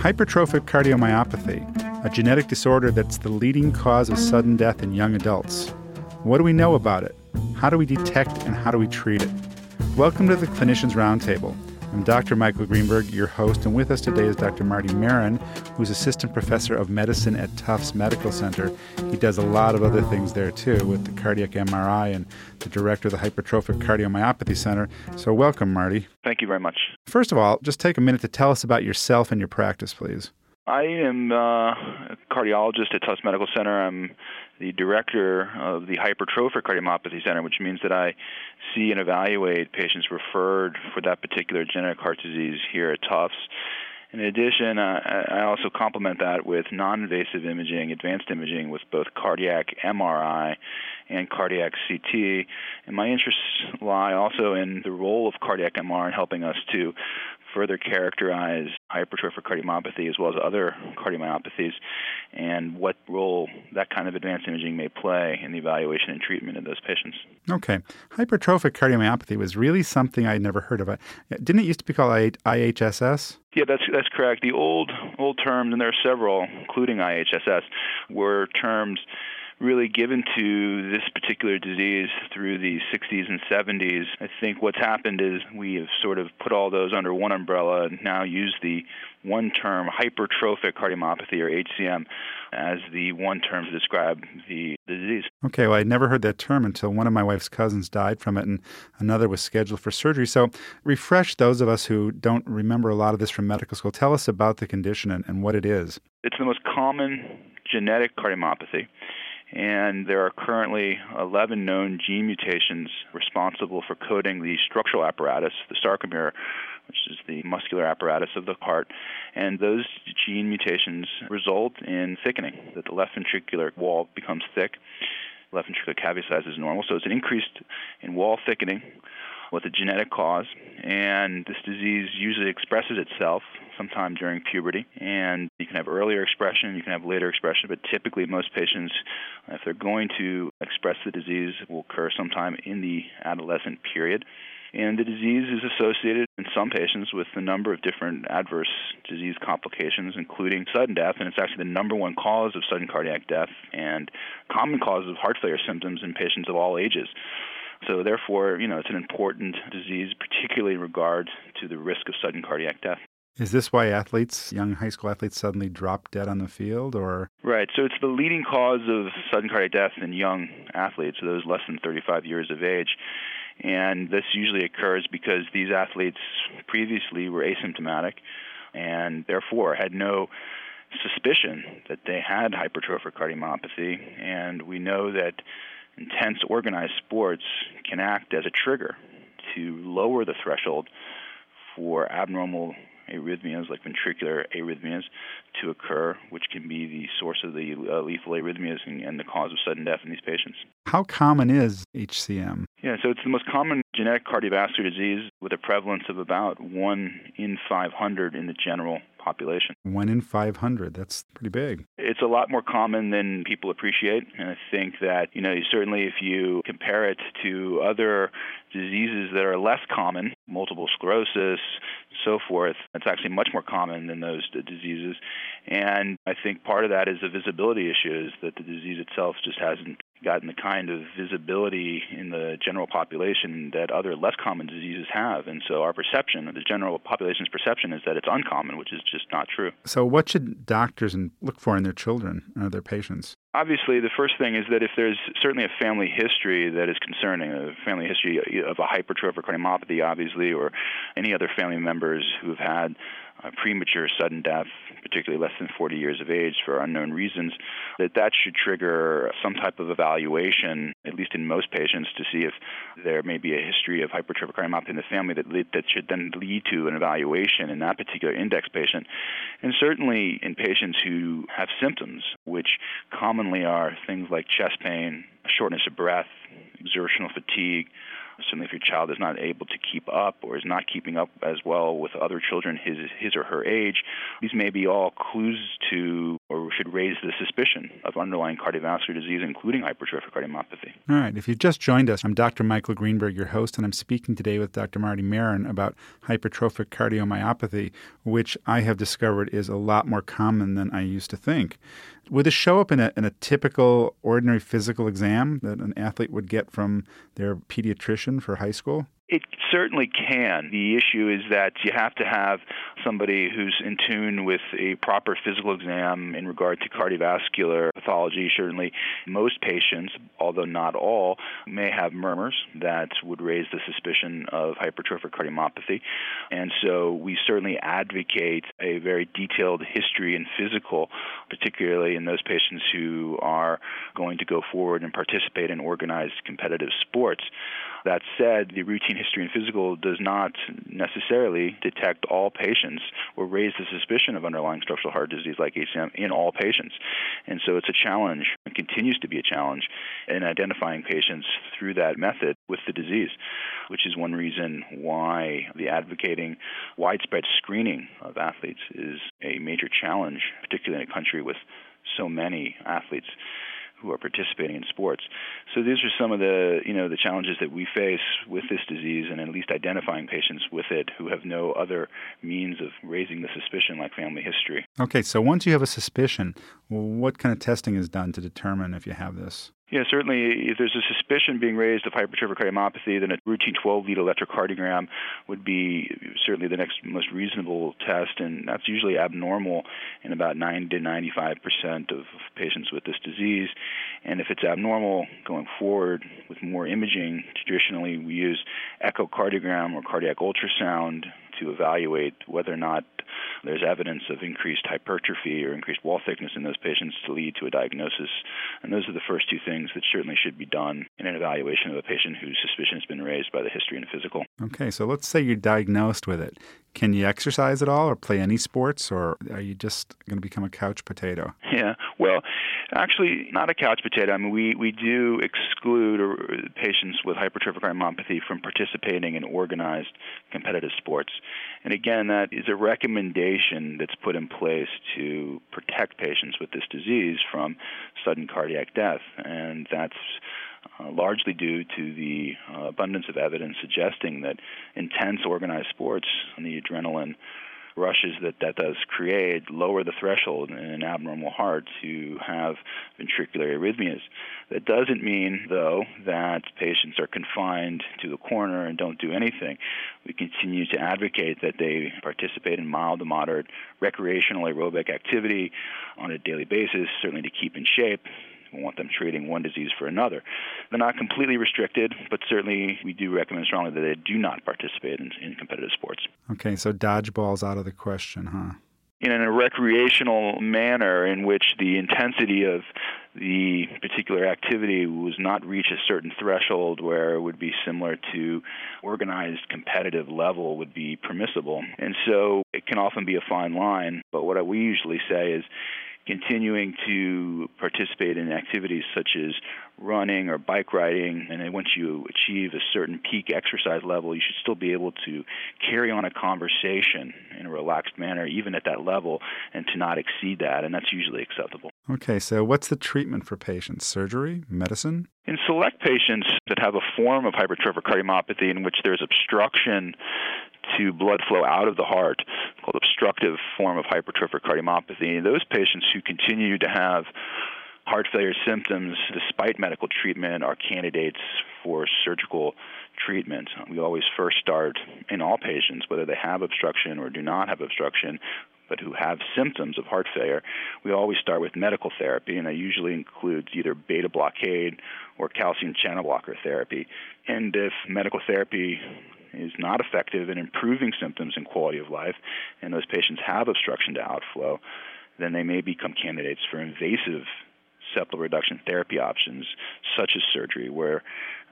Hypertrophic cardiomyopathy, a genetic disorder that's the leading cause of sudden death in young adults. What do we know about it? How do we detect and how do we treat it? Welcome to the Clinicians Roundtable. I'm Dr. Michael Greenberg, your host, and with us today is Dr. Marty Maron, who's assistant professor of medicine at Tufts Medical Center. He does a lot of other things there too, with the cardiac MRI and the director of the Hypertrophic Cardiomyopathy Center. So, welcome, Marty. Thank you very much. First of all, just take a minute to tell us about yourself and your practice, please. I am uh, a cardiologist at Tufts Medical Center. I'm the director of the Hypertrophic Cardiomyopathy Center, which means that I see and evaluate patients referred for that particular genetic heart disease here at Tufts. In addition, uh, I also complement that with non invasive imaging, advanced imaging with both cardiac MRI and cardiac CT. And my interests lie also in the role of cardiac MR in helping us to further characterize hypertrophic cardiomyopathy as well as other cardiomyopathies and what role that kind of advanced imaging may play in the evaluation and treatment of those patients. Okay. Hypertrophic cardiomyopathy was really something I'd never heard of. Didn't it used to be called IHSS? Yeah, that's that's correct. The old old terms, and there are several, including IHSS, were terms really given to this particular disease through the 60s and 70s. I think what's happened is we have sort of put all those under one umbrella and now use the one term hypertrophic cardiomyopathy or HCM as the one term to describe the disease. Okay, well, I'd never heard that term until one of my wife's cousins died from it and another was scheduled for surgery. So, refresh those of us who don't remember a lot of this from medical school. Tell us about the condition and, and what it is. It's the most common genetic cardiomyopathy and there are currently 11 known gene mutations responsible for coding the structural apparatus, the sarcomere, which is the muscular apparatus of the heart. And those gene mutations result in thickening, that the left ventricular wall becomes thick. Left ventricular cavity size is normal, so it's an increase in wall thickening with a genetic cause, and this disease usually expresses itself sometime during puberty. And you can have earlier expression, you can have later expression, but typically most patients, if they're going to express the disease, will occur sometime in the adolescent period. And the disease is associated in some patients with a number of different adverse disease complications, including sudden death. And it's actually the number one cause of sudden cardiac death and common cause of heart failure symptoms in patients of all ages. So therefore, you know, it's an important disease, particularly in regard to the risk of sudden cardiac death. Is this why athletes, young high school athletes, suddenly drop dead on the field, or? Right. So it's the leading cause of sudden cardiac death in young athletes, those less than 35 years of age. And this usually occurs because these athletes previously were asymptomatic and therefore had no suspicion that they had hypertrophic cardiomyopathy. And we know that intense organized sports can act as a trigger to lower the threshold for abnormal arrhythmias like ventricular arrhythmias to occur, which can be the source of the uh, lethal arrhythmias and, and, the cause of sudden death in these patients. How common is HCM? Yeah, so it's the most common genetic cardiovascular disease with a prevalence of about 1 in 500 in the general population. One in 500, that's pretty big. It's a lot more common than people appreciate. And I think that, you know, certainly if you compare it to other diseases that are less common, multiple sclerosis, so forth, it's actually much more common than those diseases. And I think part of that is a visibility issue, is that the disease itself just hasn't gotten the kind of visibility in the general population that other less common diseases have. And so our perception, the general population's perception, is that it's uncommon, which is just not true. So, what should doctors look for in their children or their patients? Obviously, the first thing is that if there's certainly a family history that is concerning, a family history of a hypertrophic cardiomyopathy, obviously, or any other family members who've had premature sudden death, particularly less than 40 years of age for unknown reasons, that that should trigger some type of evaluation, at least in most patients, to see if there may be a history of hypertrophic cardiomyopathy in the family that lead, that should then lead to an evaluation in that particular index patient. And certainly in patients who have symptoms, which commonly are things like chest pain, shortness of breath, exertional fatigue, Certainly, if your child is not able to keep up or is not keeping up as well with other children his his or her age, these may be all clues to or should raise the suspicion of underlying cardiovascular disease, including hypertrophic cardiomyopathy. All right. If you've just joined us, I'm Dr. Michael Greenberg, your host, and I'm speaking today with Dr. Marty Maron about hypertrophic cardiomyopathy, which I have discovered is a lot more common than I used to think. Would this show up in a, in a typical ordinary physical exam that an athlete would get from their pediatrician for high school? It certainly can. The issue is that you have to have somebody who's in tune with a proper physical exam in regard to cardiovascular pathology. Certainly, most patients, although not all, may have murmurs that would raise the suspicion of hypertrophic cardiomyopathy. And so we certainly advocate a very detailed history and physical, particularly in those patients who are going to go forward and participate in organized competitive sports. That said, the routine history and physical does not necessarily detect all patients or raise the suspicion of underlying structural heart disease like HCM in all patients. And so it's a challenge and continues to be a challenge in identifying patients through that method with the disease, which is one reason why the advocating widespread screening of athletes is a major challenge, particularly in a country with so many athletes who are participating in sports. So these are some of the you know the challenges that we face with this disease, and at least identifying patients with it who have no other means of raising the suspicion like family history. Okay, so once you have a suspicion, what kind of testing is done to determine if you have this? Yeah, certainly. If there's a suspicion being raised of hypertrophic cardiomyopathy, then a routine 12-lead electrocardiogram would be certainly the next most reasonable test, and that's usually abnormal in about 90 to 95 percent of patients with this disease. And if it's abnormal going forward with more imaging, traditionally we use echocardiogram or cardiac ultrasound to evaluate whether or not there's evidence of increased hypertrophy or increased wall thickness in those patients to lead to a diagnosis. And those are the first two things that certainly should be done in an evaluation of a patient whose suspicion has been raised by the history and physical. Okay, so let's say you're diagnosed with it. Can you exercise at all or play any sports, or are you just going to become a couch potato? Yeah, well, actually, not a couch potato. I mean, we, we do exclude uh, patients with hypertrophic cardiomyopathy from participating in organized competitive sports. And again, that is a recommendation that's put in place to protect patients with this disease from sudden cardiac death. And that's uh, largely due to the uh, abundance of evidence suggesting that intense organized sports and the adrenaline rushes that that does create lower the threshold in an abnormal heart to have ventricular arrhythmias. That doesn't mean, though, that patients are confined to the corner and don't do anything. We continue to advocate that they participate in mild to moderate recreational aerobic activity on a daily basis, certainly to keep in shape we want them treating one disease for another. They're not completely restricted, but certainly we do recommend strongly that they do not participate in, in competitive sports. Okay, so dodgeball's out of the question, huh? in a recreational manner in which the intensity of the particular activity was not reach a certain threshold where it would be similar to organized competitive level would be permissible. And so it can often be a fine line, but what we usually say is continuing to participate in activities such as running or bike riding, and then once you achieve a certain peak exercise level, you should still be able to carry on a conversation in a relaxed manner, even at that level, and to not exceed that, and that's usually acceptable. Okay, so what's the treatment for patients? Surgery? Medicine? In select patients that have a form of hypertrophic cardiomyopathy in which there's obstruction to blood flow out of the heart, called obstructive form of hypertrophic cardiomyopathy. Those patients who continue to have heart failure symptoms despite medical treatment are candidates for surgical treatment. We always first start in all patients, whether they have obstruction or do not have obstruction, but who have symptoms of heart failure, we always start with medical therapy, and that usually includes either beta blockade or calcium channel blocker therapy. And if medical therapy is not effective in improving symptoms and quality of life, and those patients have obstruction to outflow, then they may become candidates for invasive septal reduction therapy options, such as surgery, where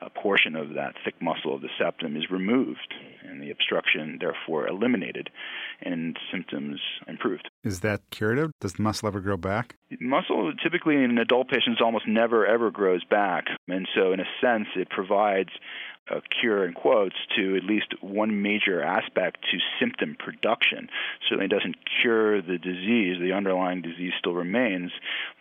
a portion of that thick muscle of the septum is removed and the obstruction therefore eliminated and symptoms improved. Is that curative? Does the muscle ever grow back? Muscle typically in adult patients almost never ever grows back. And so in a sense it provides a cure in quotes to at least one major aspect to symptom production. Certainly doesn't cure the disease, the underlying disease still remains,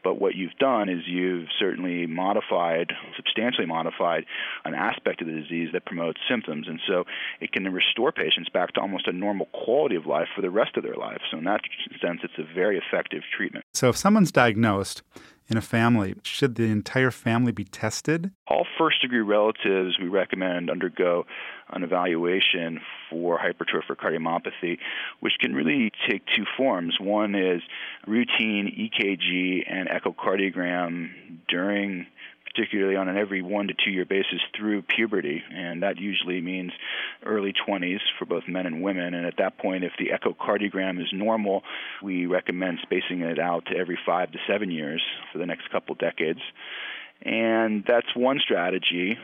but what you've done is you've certainly modified, substantially modified, an aspect of the disease that promotes symptoms. And so it can restore patients back to almost a normal quality of life for the rest of their life. So, in that sense, it's a very effective treatment. So, if someone's diagnosed, in a family, should the entire family be tested? All first degree relatives we recommend undergo an evaluation for hypertrophic cardiomyopathy, which can really take two forms. One is routine EKG and echocardiogram during particularly on an every one to two year basis through puberty, and that usually means early 20s for both men and women. And at that point, if the echocardiogram is normal, we recommend spacing it out to every five to seven years for the next couple decades. And that's one strategy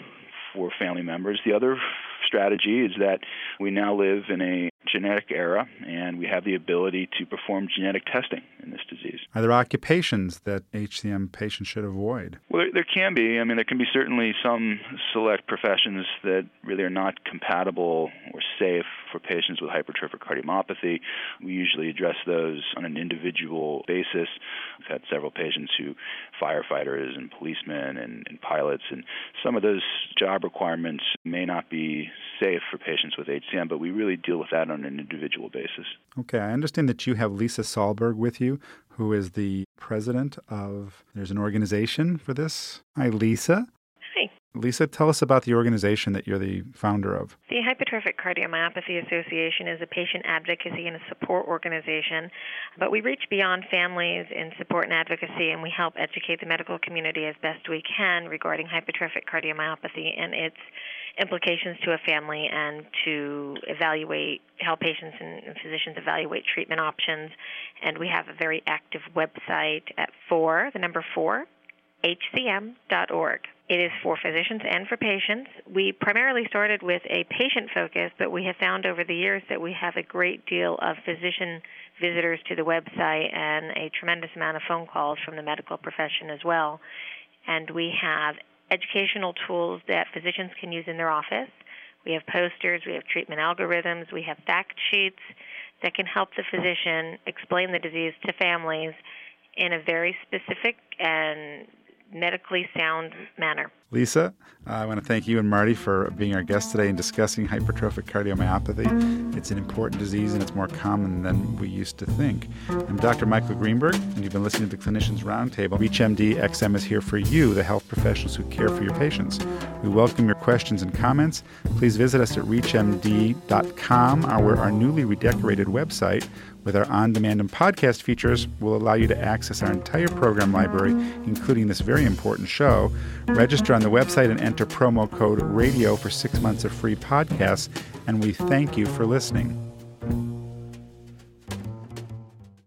for family members. The other strategy is that we now live in a genetic era and we have the ability to perform genetic testing in this disease. Are there occupations that HCM patients should avoid? Well, there, there can be. I mean, there can be certainly some select professions that really are not compatible or safe for patients with hypertrophic cardiomyopathy. We usually address those on an individual basis. We've had several patients who firefighters and policemen and, and pilots, and some of those job requirements may not be safe for patients with HCM, but we really deal with that on an individual basis. Okay, I understand that you have Lisa Salberg with you, who is the president of, there's an organization for this. Hi, Lisa. Hi. Lisa, tell us about the organization that you're the founder of. The Hypertrophic Cardiomyopathy Association is a patient advocacy and a support organization, but we reach beyond families in support and advocacy, and we help educate the medical community as best we can regarding hypertrophic cardiomyopathy and its implications to a family and to evaluate, help patients and physicians evaluate treatment options. And we have a very active website at 4, the number 4, hcm.org. It is for physicians and for patients. We primarily started with a patient focus, but we have found over the years that we have a great deal of physician visitors to the website and a tremendous amount of phone calls from the medical profession as well. And we have educational tools that physicians can use in their office. We have posters, we have treatment algorithms, we have fact sheets that can help the physician explain the disease to families in a very specific and medically sound manner. Lisa, uh, I want to thank you and Marty for being our guests today and discussing hypertrophic cardiomyopathy. It's an important disease and it's more common than we used to think. I'm Dr. Michael Greenberg, and you've been listening to the Clinicians Roundtable. ReachMD XM is here for you, the health professionals who care for your patients. We welcome your questions and comments. Please visit us at reachmd.com, our, our newly redecorated website with our on demand and podcast features will allow you to access our entire program library, including this very important show. Register on the website and enter promo code RADIO for six months of free podcasts, and we thank you for listening.